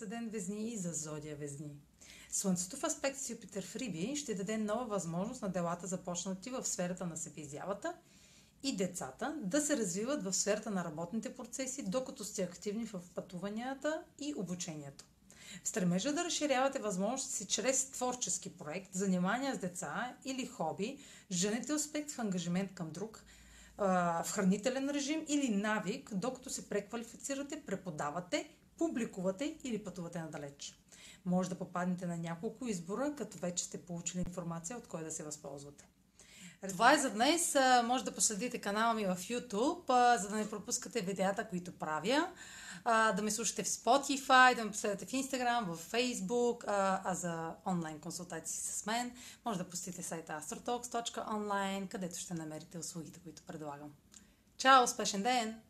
Асцендент Везни и за Зодия Везни. Слънцето в аспект с Юпитер в Риби ще даде нова възможност на делата започнати в сферата на себеизявата и децата да се развиват в сферата на работните процеси, докато сте активни в пътуванията и обучението. В стремежа да разширявате възможности си чрез творчески проект, занимания с деца или хоби, жените аспект в ангажимент към друг, в хранителен режим или навик, докато се преквалифицирате, преподавате, публикувате или пътувате надалеч. Може да попаднете на няколко избора, като вече сте получили информация от кой да се възползвате. Това е за днес. Може да последите канала ми в YouTube, за да не пропускате видеята, които правя. Да ме слушате в Spotify, да ме последвате в Instagram, в Facebook, а за онлайн консултации с мен може да посетите сайта astrotalks.online, където ще намерите услугите, които предлагам. Чао! Успешен ден!